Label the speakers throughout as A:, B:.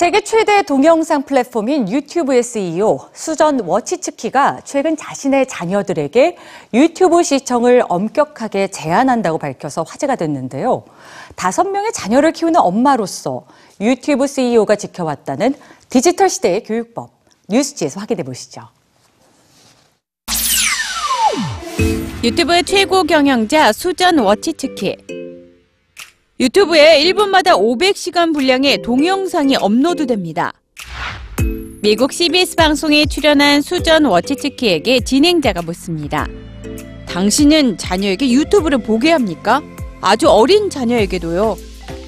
A: 세계 최대 동영상 플랫폼인 유튜브의 CEO 수전 워치츠키가 최근 자신의 자녀들에게 유튜브 시청을 엄격하게 제한한다고 밝혀서 화제가 됐는데요. 다섯 명의 자녀를 키우는 엄마로서 유튜브 CEO가 지켜왔다는 디지털 시대의 교육법. 뉴스G에서 확인해 보시죠.
B: 유튜브 최고 경영자 수전 워치츠키. 유튜브에 1분마다 500시간 분량의 동영상이 업로드됩니다. 미국 CBS 방송에 출연한 수전 워치츠키에게 진행자가 묻습니다. 당신은 자녀에게 유튜브를 보게 합니까? 아주 어린 자녀에게도요.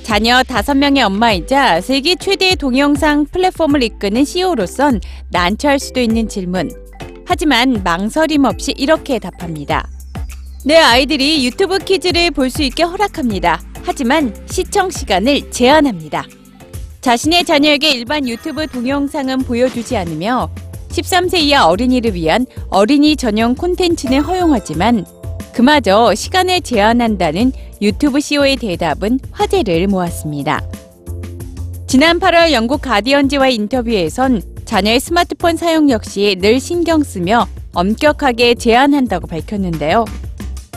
B: 자녀 5명의 엄마이자 세계 최대의 동영상 플랫폼을 이끄는 CEO로선 난처할 수도 있는 질문. 하지만 망설임 없이 이렇게 답합니다. 내 아이들이 유튜브 키즈를 볼 수 있게 허락합니다. 하지만 시청 시간을 제한합니다. 자신의 자녀에게 일반 유튜브 동영상은 보여주지 않으며 13세 이하 어린이를 위한 어린이 전용 콘텐츠는 허용하지만 그마저 시간을 제한한다는 유튜브 CEO의 대답은 화제를 모았습니다. 지난 8월 영국 가디언지와의 인터뷰에선 자녀의 스마트폰 사용 역시 늘 신경 쓰며 엄격하게 제한한다고 밝혔는데요.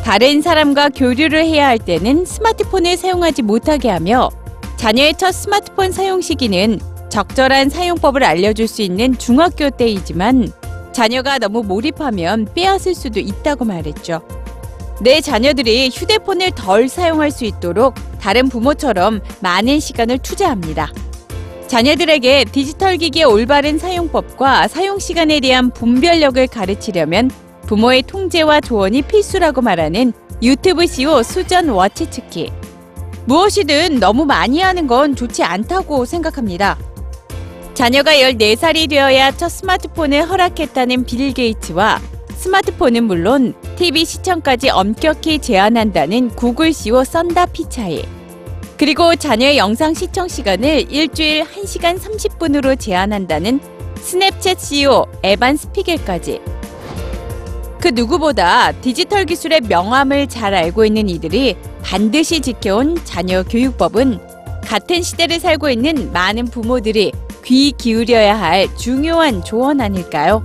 B: 다른 사람과 교류를 해야 할 때는 스마트폰을 사용하지 못하게 하며 자녀의 첫 스마트폰 사용 시기는 적절한 사용법을 알려줄 수 있는 중학교 때이지만 자녀가 너무 몰입하면 빼앗을 수도 있다고 말했죠. 내 자녀들이 휴대폰을 덜 사용할 수 있도록 다른 부모처럼 많은 시간을 투자합니다. 자녀들에게 디지털 기기의 올바른 사용법과 사용 시간에 대한 분별력을 가르치려면 부모의 통제와 조언이 필수라고 말하는 유튜브 CEO 수전 워치츠키. 무엇이든 너무 많이 하는 건 좋지 않다고 생각합니다. 자녀가 14살이 되어야 첫 스마트폰을 허락했다는 빌 게이츠와 스마트폰은 물론 TV 시청까지 엄격히 제한한다는 구글 CEO 썬다 피차이. 그리고 자녀의 영상 시청 시간을 일주일 1시간 30분으로 제한한다는 스냅챗 CEO 에반 스피겔까지. 그 누구보다 디지털 기술의 명암을 잘 알고 있는 이들이 반드시 지켜온 자녀 교육법은 같은 시대를 살고 있는 많은 부모들이 귀 기울여야 할 중요한 조언 아닐까요?